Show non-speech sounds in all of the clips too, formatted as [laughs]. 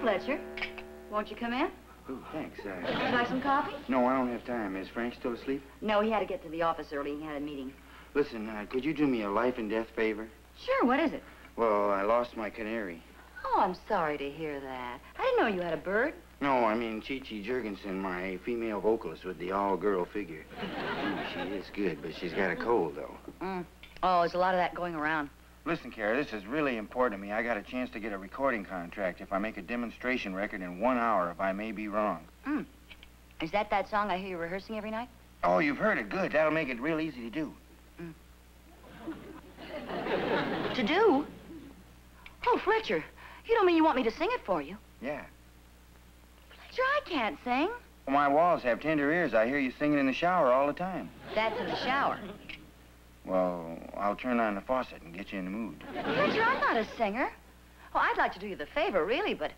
Fletcher. Won't you come in? Ooh, thanks. Would Uh, you like some coffee? no, I don't have time. Is Frank still asleep? No, he had to get to the office early. He had a meeting. Listen, uh, could you do me a life and death favor? Sure, what is it? Well, I lost my canary. Oh, I'm sorry to hear that. I didn't know you had a bird. No, I mean Chi-Chi Jurgensen, my female vocalist with the all-girl figure. Ooh, she is good, but she's got a cold, though. Mm. Oh, there's a lot of that going around. Listen, Cara, this is really important to me. I got a chance to get a recording contract if I make a demonstration record in one hour, if I may be wrong. Mm. Is that that song I hear you rehearsing every night? Oh, you've heard it. Good. That'll make it real easy to do. To do? Oh, Fletcher, you don't mean you want me to sing it for you? Yeah. Fletcher, I can't sing. Well, my walls have tender ears. I hear you singing in the shower all the time. That's in the shower. Well, I'll turn on the faucet and get you in the mood. Fletcher, I'm not a singer. Oh, I'd like to do you the favor, really, but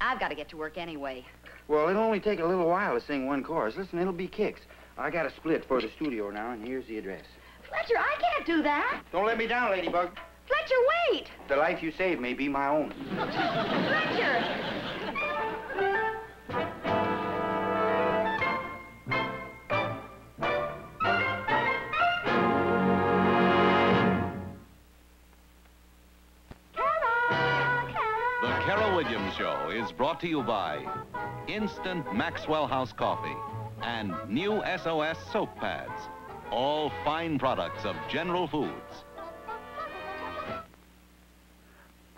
I've got to get to work anyway. Well, it'll only take a little while to sing one chorus. Listen, it'll be kicks. I got a split for the studio now, and here's the address. Fletcher, I can't do that. Don't let me down, Ladybug. Fletcher, wait. The life you saved may be my own. [laughs] Fletcher. Is brought to you by Instant Maxwell House Coffee and new SOS soap pads. All fine products of General Foods.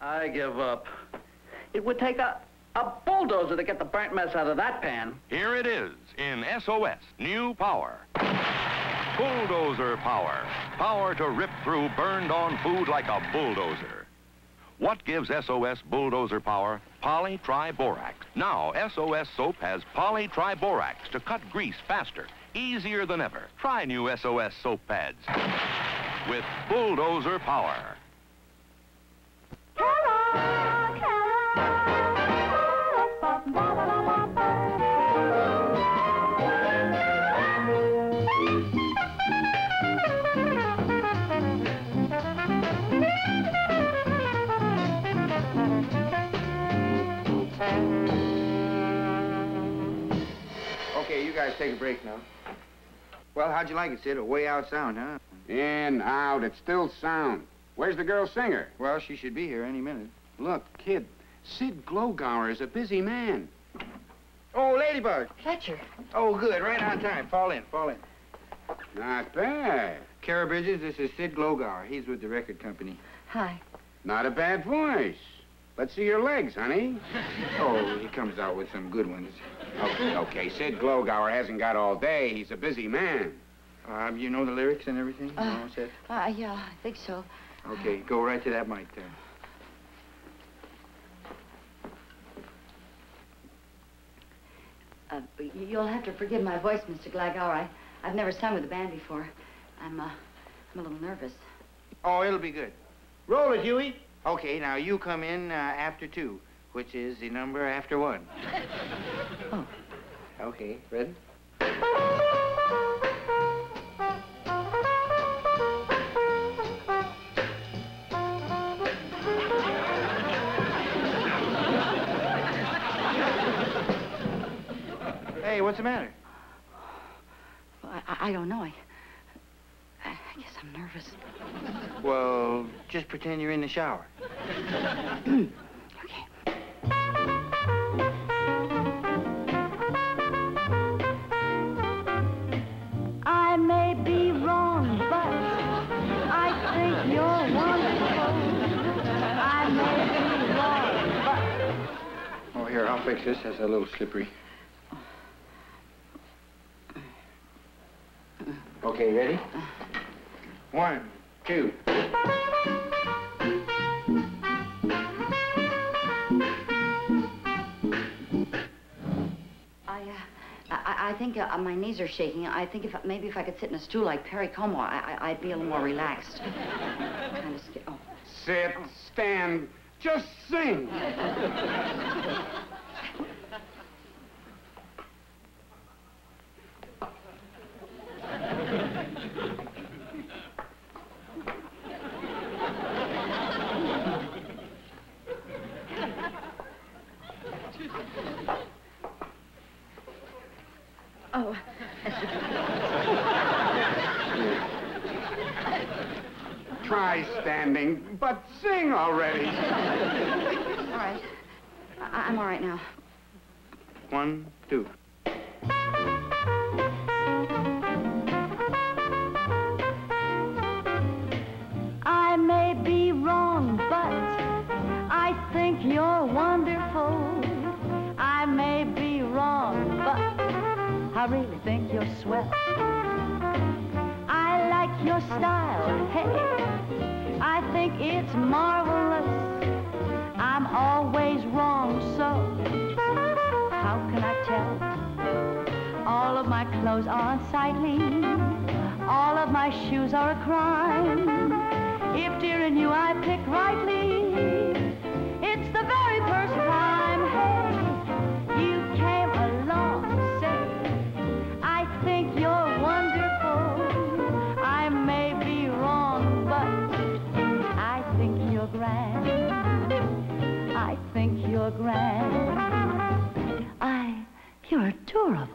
I give up. It would take a, a bulldozer to get the burnt mess out of that pan. Here it is in SOS New Power. Bulldozer power. Power to rip through burned on food like a bulldozer. What gives SOS bulldozer power? Polytriborax. Now, SOS soap has polytriborax to cut grease faster, easier than ever. Try new SOS soap pads with bulldozer power. Take a break now. Well, how'd you like it, Sid? A way out sound, huh? In, out, it's still sound. Where's the girl singer? Well, she should be here any minute. Look, kid, Sid Glowgower is a busy man. Oh, Ladybug. Fletcher. Oh, good. Right on time. Fall in, fall in. Not bad. Cara Bridges, this is Sid Glowgower. He's with the record company. Hi. Not a bad voice. Let's see your legs, honey. [laughs] Oh, he comes out with some good ones. Okay, okay, Sid Glowgower hasn't got all day. He's a busy man. Um, you know the lyrics and everything? Uh, You all set? Uh, yeah, I think so. Okay, go right to that mic there. Uh, you'll have to forgive my voice, Mr. Glagauer. I, I've never sung with a band before. I'm, uh, I'm a little nervous. Oh, it'll be good. Roll it, Huey. Okay, now you come in uh, after two, which is the number after one. [laughs] Oh. Okay, ready? Hey, what's the matter? I, I- I don't know. I, I guess I'm nervous. Well, just pretend you're in the shower. [laughs] I may be wrong, but I think you're wonderful. I may be wrong, but Oh, here, I'll fix this. That's a little slippery. Okay, ready? One, two. I, I think uh, my knees are shaking. I think if maybe if I could sit in a stool like Perry Como, I, I, I'd be a little more relaxed. kind of scared. Oh. Sit, stand, just sing. [laughs] I really think you're swell. I like your style, hey. I think it's marvelous. I'm always wrong, so how can I tell? All of my clothes are unsightly. All of my shoes are a crime. If dear and you I pick rightly, think you're grand. I, you're adorable.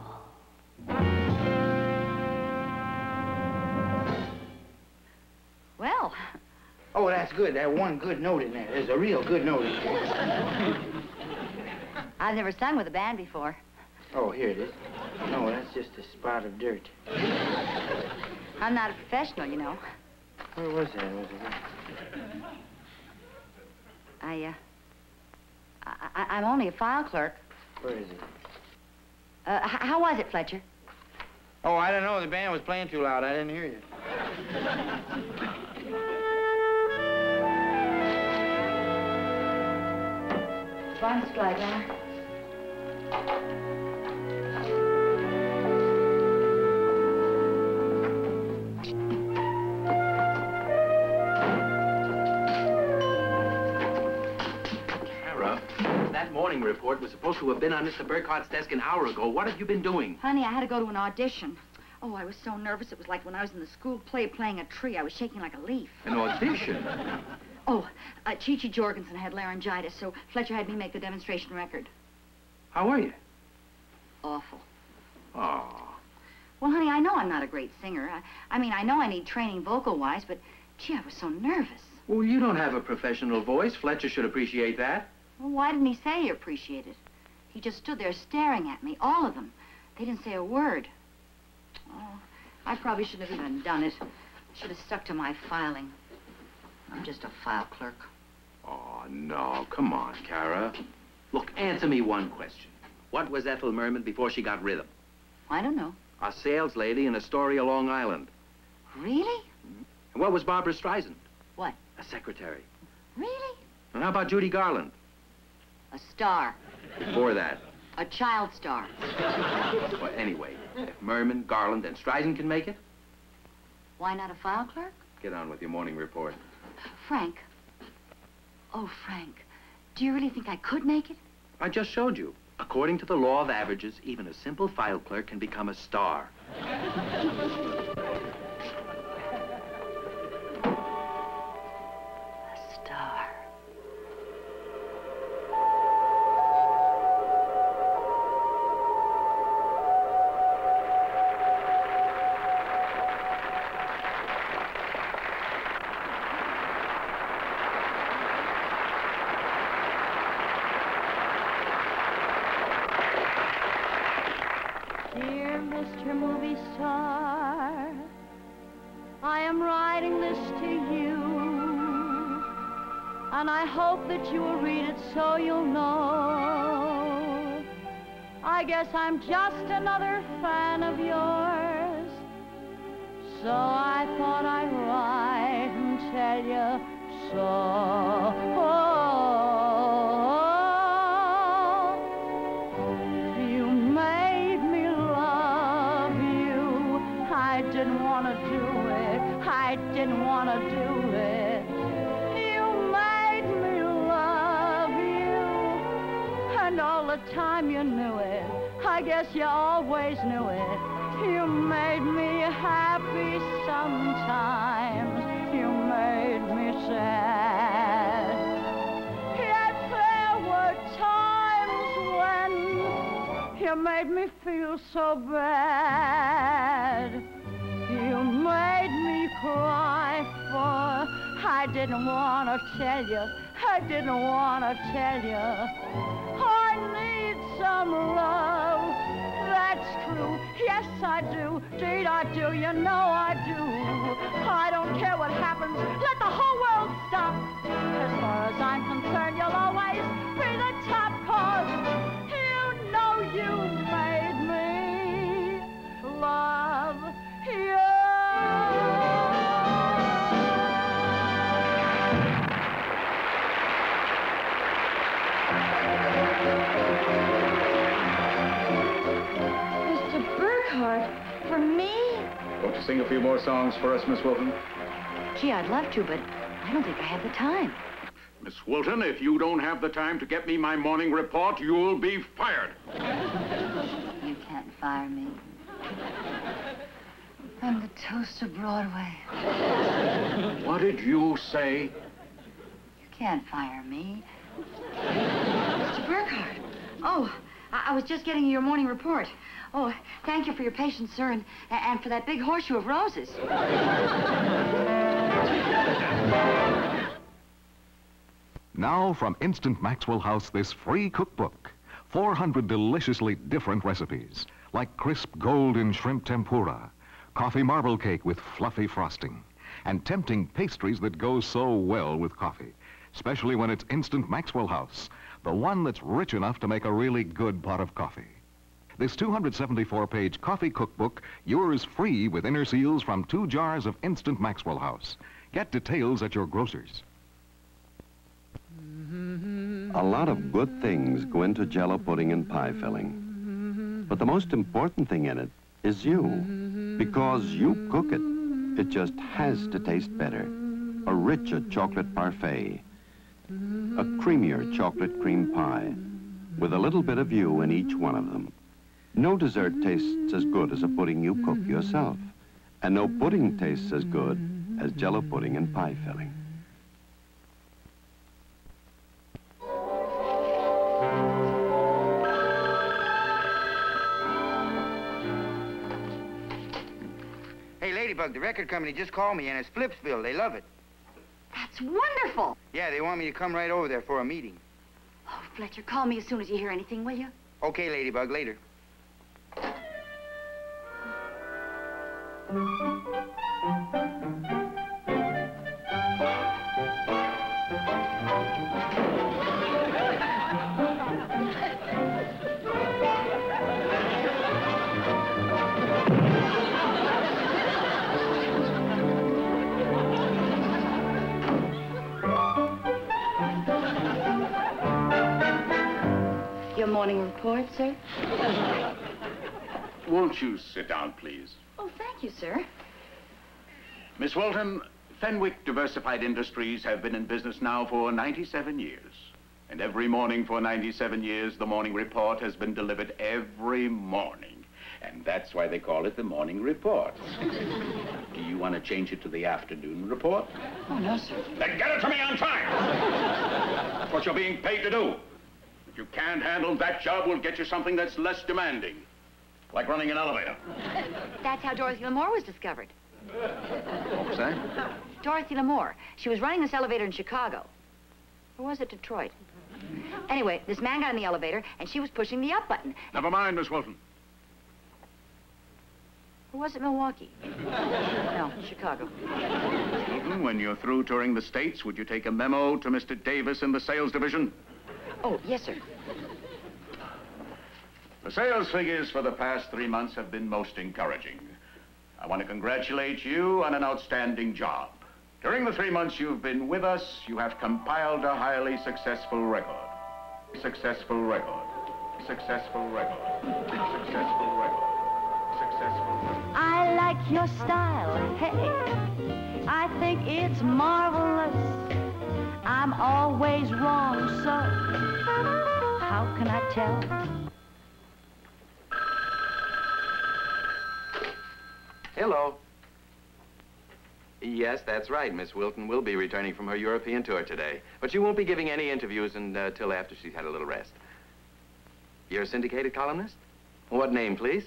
Well, Oh, that's good. That one good note in there. There's a real good note in there. [laughs] I've never sung with a band before. Oh, here it is. No, that's just a spot of dirt. I'm not a professional, you know. Where was that? Was it? I, uh, I, I, I'm only a file clerk. Where is it? Uh, how was it, Fletcher? Oh, I don't know. The band was playing too loud. I didn't hear you. Fine slide, report was supposed to have been on Mr. Burkhardt's desk an hour ago. What have you been doing? Honey, I had to go to an audition. Oh, I was so nervous. It was like when I was in the school play playing a tree. I was shaking like a leaf. An audition? [laughs] Oh, uh, Chi-Chi Jorgensen had laryngitis, so Fletcher had me make the demonstration record. How are you? Awful. Oh. Well, honey, I know I'm not a great singer. I, I mean, I know I need training vocal-wise, but gee, I was so nervous. Well, you don't have a professional voice. Fletcher should appreciate that. Well, why didn't he say he appreciated? it? He just stood there staring at me, all of them. They didn't say a word. Oh, I probably shouldn't have even done it. I should have stuck to my filing. I'm just a file clerk. Oh, no. Come on, Cara. Look, answer me one question. What was Ethel Merman before she got rid rhythm? I don't know. A sales lady in Astoria, Long Island. Really? And what was Barbra Streisand? What? A secretary. Really? And how about Judy Garland? A star. Before that. A child star. Well, anyway, if Merman, Garland, and Streisand can make it, Why not a file clerk? get on with your morning report. Frank. Oh, Frank. Do you really think I could make it? I just showed you. According to the law of averages, even a simple file clerk can become a star. I am writing this to you, and I hope that you will read it so you'll know. I guess I'm just another fan of yours, so I thought I'd write and tell you so. Oh, time you knew it. I guess you always knew it. You made me happy sometimes. You made me sad. Yet there were times when you made made me feel so bad. You made me cry for I didn't want to tell you. I didn't want to tell you. I need some love. That's true. Yes, I do. Deed, I do. You know I do. I don't care what happens. Let the whole world stop. As far as I'm concerned, you'll always be the top sing a few more songs for us, Miss Wilton? Gee, I'd love to, but I don't think I have the time. Miss Wilton, if you don't have the time to get me my morning report, you'll be fired. You can't fire me. I'm the toast of Broadway. What did you say? You can't fire me. Mr. Burkhardt. Oh, I, I was just getting your morning report. Oh, thank you for your patience, sir, and, and for that big horseshoe of roses. Now from Instant Maxwell House, this free cookbook. 400 deliciously different recipes, like crisp golden shrimp tempura, coffee marble cake with fluffy frosting, and tempting pastries that go so well with coffee, especially when it's Instant Maxwell House, the one that's rich enough to make a really good pot of coffee. This 274-page coffee cookbook, yours free with inner seals from two jars of Instant Maxwell House. Get details at your grocer's. A lot of good things go into jello pudding and pie filling. But the most important thing in it is you. Because you cook it, it just has to taste better. A richer chocolate parfait. A creamier chocolate cream pie. With a little bit of you in each one of them. No dessert tastes as good as a pudding you cook yourself. And no pudding tastes as good as jello pudding and pie filling. Hey, Ladybug, the record company just called me, and it's Flipsville. They love it. That's wonderful. Yeah, they want me to come right over there for a meeting. Oh, Fletcher, call me as soon as you hear anything, will you? Okay, Ladybug, later. Your morning report, sir? Won't you sit down, please? Thank you, sir. Miss Walton, Fenwick Diversified Industries have been in business now for 97 years. And every morning for 97 years, the morning report has been delivered every morning. And that's why they call it the morning report. [laughs] Do you want to change it to the afternoon report? Oh, no, sir. Then get it to me on time! That's what you're being paid to do. If you can't handle that job, we'll get you something that's less demanding. Like running an elevator. [laughs] That's how Dorothy Lamour was discovered. What was that? Dorothy Lamour. She was running this elevator in Chicago. Or was it Detroit? Anyway, this man got in the elevator, and she was pushing the up button. Never mind, Miss Wilton. Or was it Milwaukee? [laughs] no, Chicago. Wilton, when you're through touring the States, would you take a memo to Mr. Davis in the sales division? Oh, yes, sir. The sales figures for the past three months have been most encouraging. I want to congratulate you on an outstanding job. During the three months you've been with us, you have compiled a highly successful record. Successful record. Successful record. Successful record. Successful record. I like your style, hey. I think it's marvelous. I'm always wrong, so how can I tell? Hello. Yes, that's right. Miss Wilton will be returning from her European tour today. But she won't be giving any interviews until uh, after she's had a little rest. You're a syndicated columnist? What name, please?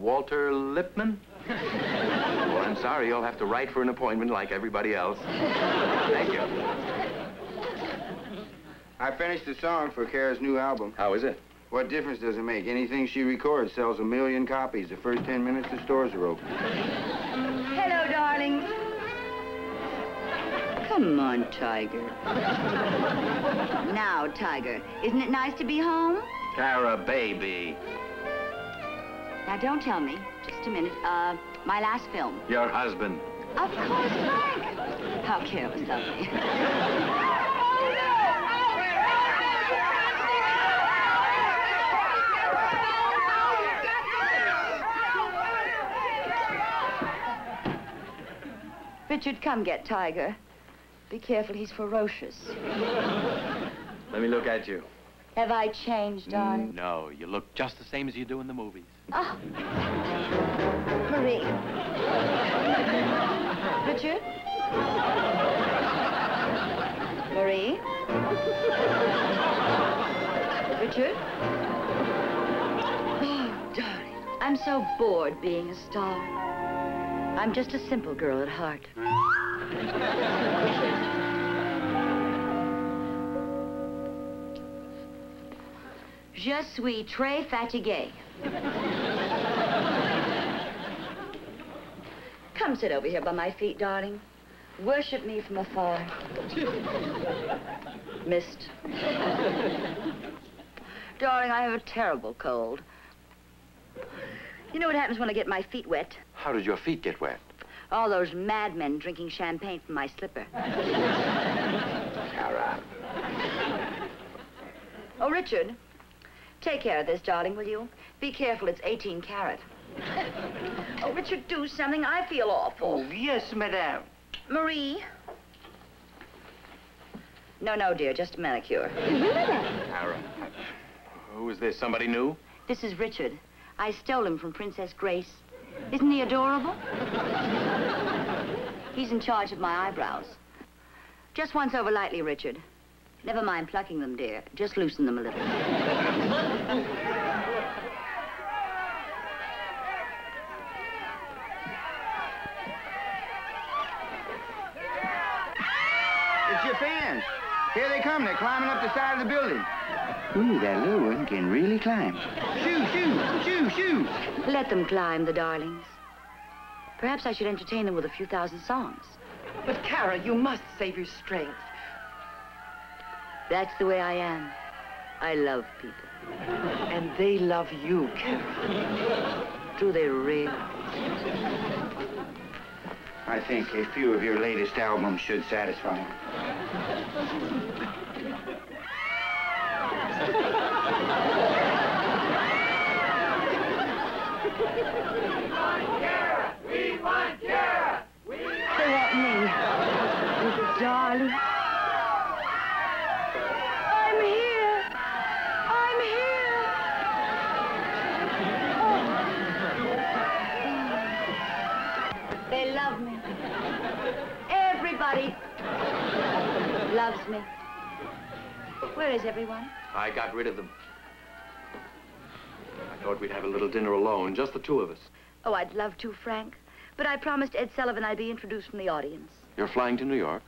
Walter Lippmann? [laughs] well, I'm sorry. You'll have to write for an appointment like everybody else. Thank you. I finished the song for Cara's new album. How is it? What difference does it make? Anything she records sells a million copies. The first 10 minutes the stores are open. Hello, darlings. Come on, Tiger. now, Tiger, isn't it nice to be home? Cara, baby. Now, don't tell me. Just a minute. Uh, my last film. Your husband. Of course, Frank. How careless of me. Richard, come get Tiger. Be careful, he's ferocious. [laughs] Let me look at you. Have I changed, darling? Mm, no, you look just the same as you do in the movies. Oh. Marie. Richard? Marie? Richard? Oh, darling. I'm so bored being a star. I'm just a simple girl at heart. Je suis très fatiguée. Come sit over here by my feet, darling. Worship me from afar. Mist. darling, I have a terrible cold. You know what happens when I get my feet wet? How did your feet get wet? All those madmen drinking champagne from my slipper. Cara. Oh, Richard, take care of this, darling, will you? Be careful, it's 18 carat. Oh, Richard, do something. I feel awful. Oh, yes, madame. Marie? No, no, dear, just a manicure. Cara. Who is this? Somebody new? This is Richard. I stole him from Princess Grace. Isn't he adorable? He's in charge of my eyebrows. Just once over lightly, Richard. Never mind plucking them, dear. Just loosen them a little. It's your fans. Here they come. They're climbing up the side of the building. Ooh, that little one can really climb. Shoo, shoo, shoo, shoo. Let them climb, the darlings. Perhaps I should entertain them with a few thousand songs. But, Cara, you must save your strength. That's the way I am. I love people. And they love you, Cara. Do they really? I think a few of your latest albums should satisfy them. They want me. Oh, darling. I'm here. I'm here. Oh. They love me. Everybody loves me. Where is everyone? I got rid of them. I thought we'd have a little dinner alone, just the two of us. Oh, I'd love to, Frank. But I promised Ed Sullivan I'd be introduced from the audience. You're flying to New York.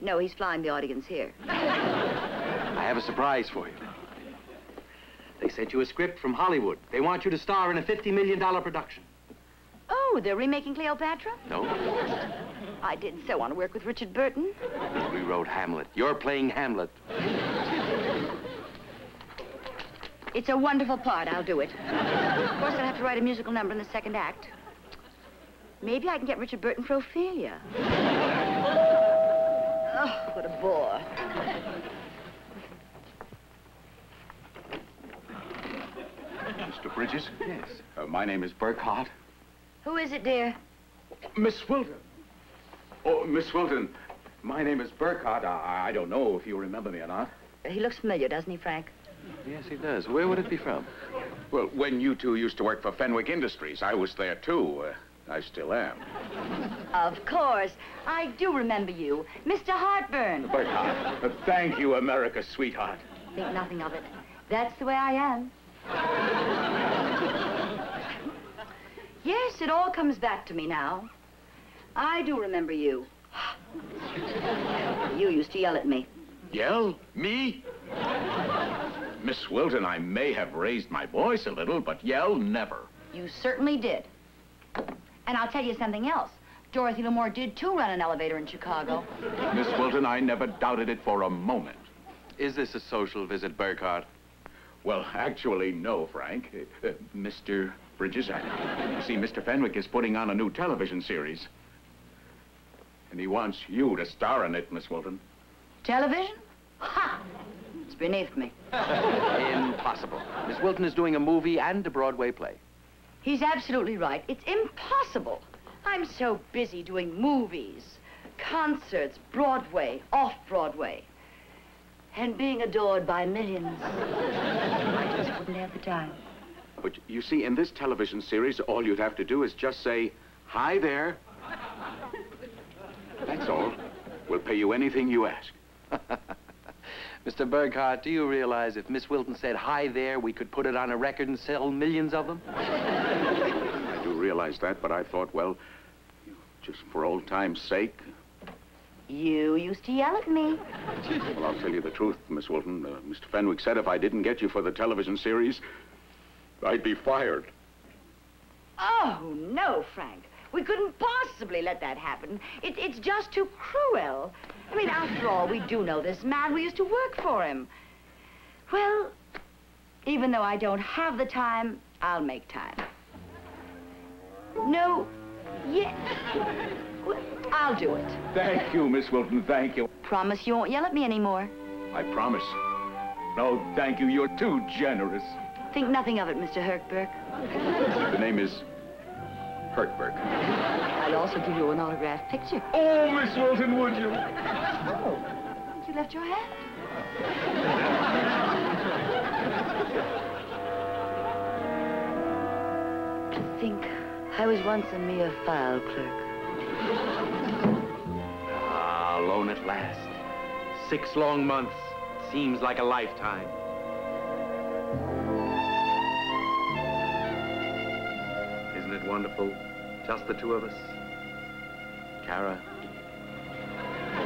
No, he's flying the audience here. I have a surprise for you. They sent you a script from Hollywood. They want you to star in a $50 million production. Oh, they're remaking Cleopatra? No? I did so want to work with Richard Burton. We wrote Hamlet. You're playing Hamlet. It's a wonderful part. I'll do it. Of course, I'll have to write a musical number in the second act. Maybe I can get Richard Burton for Ophelia. Oh, what a bore. Mr. Bridges? Yes. Uh, my name is Burkhardt. Who is it, dear? Miss Wilton. Oh, Miss Wilton, my name is Burkhardt. I, I don't know if you remember me or not. He looks familiar, doesn't he, Frank? Yes, he does. Where would it be from? Well, when you two used to work for Fenwick Industries, I was there too. Uh, I still am. Of course. I do remember you. Mr. Hartburn. Burkhardt, uh, thank you, America, sweetheart. Think nothing of it. That's the way I am. Yes, it all comes back to me now. I do remember you. You used to yell at me. Yell? Me? Miss Wilton, I may have raised my voice a little, but yell never. You certainly did. And I'll tell you something else. Dorothy Lamour did, too, run an elevator in Chicago. Miss Wilton, I never doubted it for a moment. Is this a social visit, Burkhardt? Well, actually, no, Frank. [laughs] Uh, Mr. Bridges, I, you see, Mr. Fenwick is putting on a new television series. And he wants you to star in it, Miss Wilton. Television? Ha! It's beneath me. Impossible. Miss Wilton is doing a movie and a Broadway play. He's absolutely right. It's impossible. I'm so busy doing movies, concerts, Broadway, off-Broadway, and being adored by millions. I just wouldn't have the time. But you see, in this television series, all you'd have to do is just say, Hi there. That's all. We'll pay you anything you ask. [laughs] Mr. Burkhardt, do you realize if Miss Wilton said hi there, we could put it on a record and sell millions of them? I do realize that, but I thought, well, just for old time's sake. You used to yell at me. Well, I'll tell you the truth, Miss Wilton. Uh, Mr. Fenwick said if I didn't get you for the television series, I'd be fired. Oh, no, Frank. We couldn't possibly let that happen. It, it's just too cruel. I mean, after all, we do know this man. We used to work for him. Well, even though I don't have the time, I'll make time. No, yeah. Well, I'll do it. Thank you, Miss Wilton. Thank you. Promise you won't yell at me anymore. I promise. No, thank you. You're too generous. Think nothing of it, Mr. Herkberg. The name is Herkberg. I'll also give you an autographed picture. Oh, Miss Wilton, would you? Oh, you left your hat? To think I was once a mere file clerk. Ah, alone at last. Six long months. Seems like a lifetime. Wonderful? Just the two of us. Cara.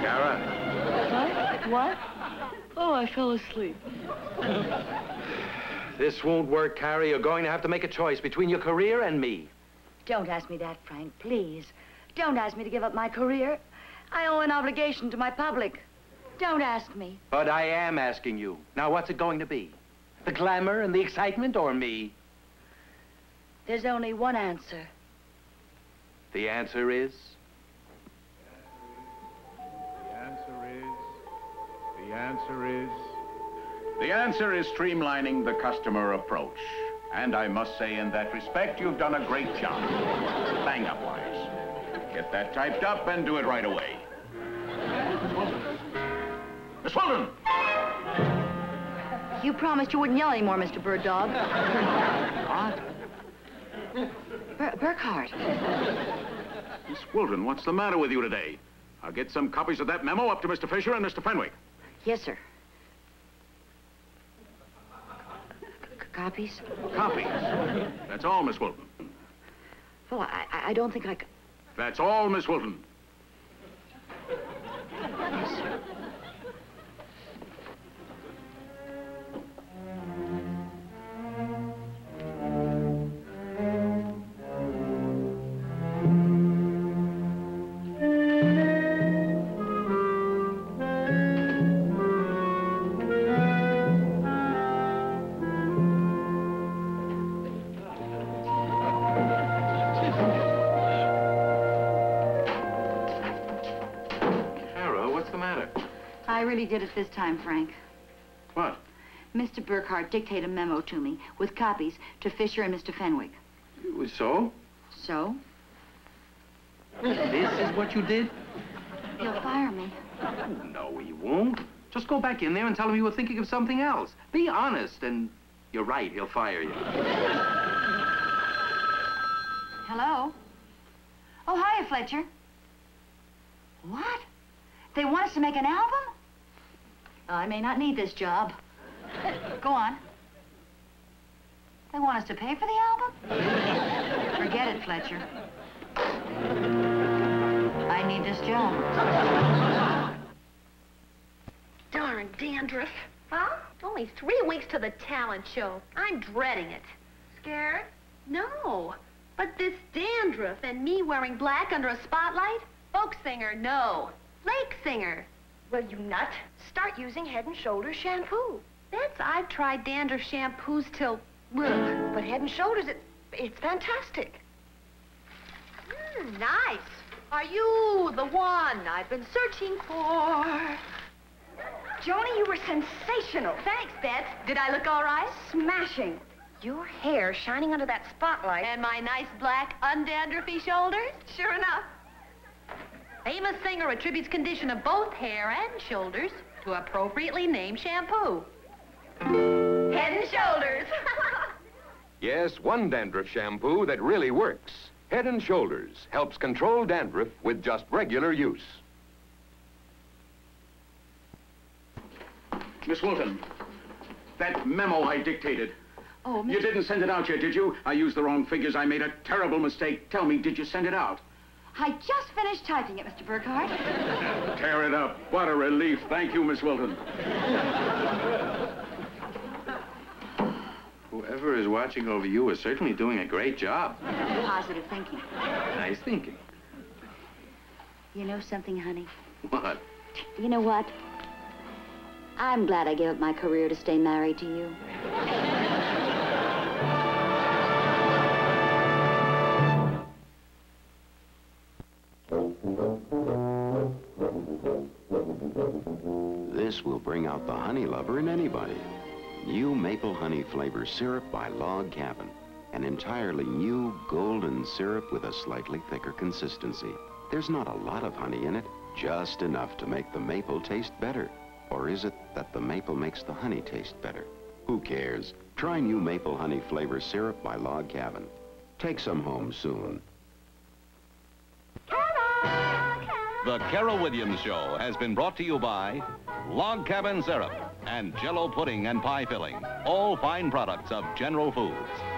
Cara. What? What? Oh, I fell asleep. This won't work, Cara. You're going to have to make a choice between your career and me. Don't ask me that, Frank, please. Don't ask me to give up my career. I owe an obligation to my public. Don't ask me. But I am asking you. Now, what's it going to be? The glamour and the excitement, or me? There's only one answer. The answer is... The answer is... The answer is... The answer is streamlining the customer approach. And I must say, in that respect, you've done a great job. Bang-up wise. Get that typed up and do it right away. Miss Wilton! You promised you wouldn't yell anymore, Mr. Bird Dog. What? Bur Burkhardt. Miss Wilton, what's the matter with you today? I'll get some copies of that memo up to Mr. Fisher and Mr. Fenwick. Yes, sir. C copies? Copies. That's all, Miss Wilton. Well, I, I- don't think I That's all, Miss Wilton. Did it this time, Frank. What? Mr. Burkhardt dictated a memo to me with copies to Fisher and Mr. Fenwick. So? So, This is what you did? he'll fire me. No, he won't. Just go back in there and tell him you were thinking of something else. Be honest, and you're right, he'll fire you. Hello? Oh, hiya, Fletcher. What? They want us to make an album? I may not need this job. Go on. They want us to pay for the album? Forget it, Fletcher. I need this job. Darn dandruff. Huh? Only three weeks to the talent show. I'm dreading it. Scared? No. But this dandruff and me wearing black under a spotlight? Folk singer, no. Lake singer. Will you nut? Start using Head and Shoulders shampoo. That's, I've tried dandruff shampoos till, ugh. But Head and Shoulders, it, it's fantastic. Mm, nice. Are you the one I've been searching for? Joni, you were sensational. Thanks, Beth. Did I look all right? Smashing. Your hair shining under that spotlight. And my nice black, undandruffy shoulders? Sure enough. Famous singer attributes condition of both hair and shoulders to appropriately named shampoo. Head and Shoulders. [laughs] Yes, one dandruff shampoo that really works. Head and Shoulders helps control dandruff with just regular use. Miss Wilton, that memo I dictated. Oh, You didn't send it out yet, did you? I used the wrong figures. I made a terrible mistake. Tell me, did you send it out? I just finished typing it, Mr. Burkhardt. [laughs] Tear it up. What a relief. Thank you, Miss Wilton. [sighs] Whoever is watching over you is certainly doing a great job. Positive thinking. Nice thinking. You know something, honey? What? You know what? I'm glad I gave up my career to stay married to you. Bring out the honey lover in anybody. New maple honey flavor syrup by Log Cabin. An entirely new golden syrup with a slightly thicker consistency. There's not a lot of honey in it, just enough to make the maple taste better. Or is it that the maple makes the honey taste better? Who cares? Try new maple honey flavor syrup by Log Cabin. Take some home soon. The Cara Williams Show has been brought to you by Log Cabin Syrup and Jello Pudding and Pie Filling, all fine products of General Foods.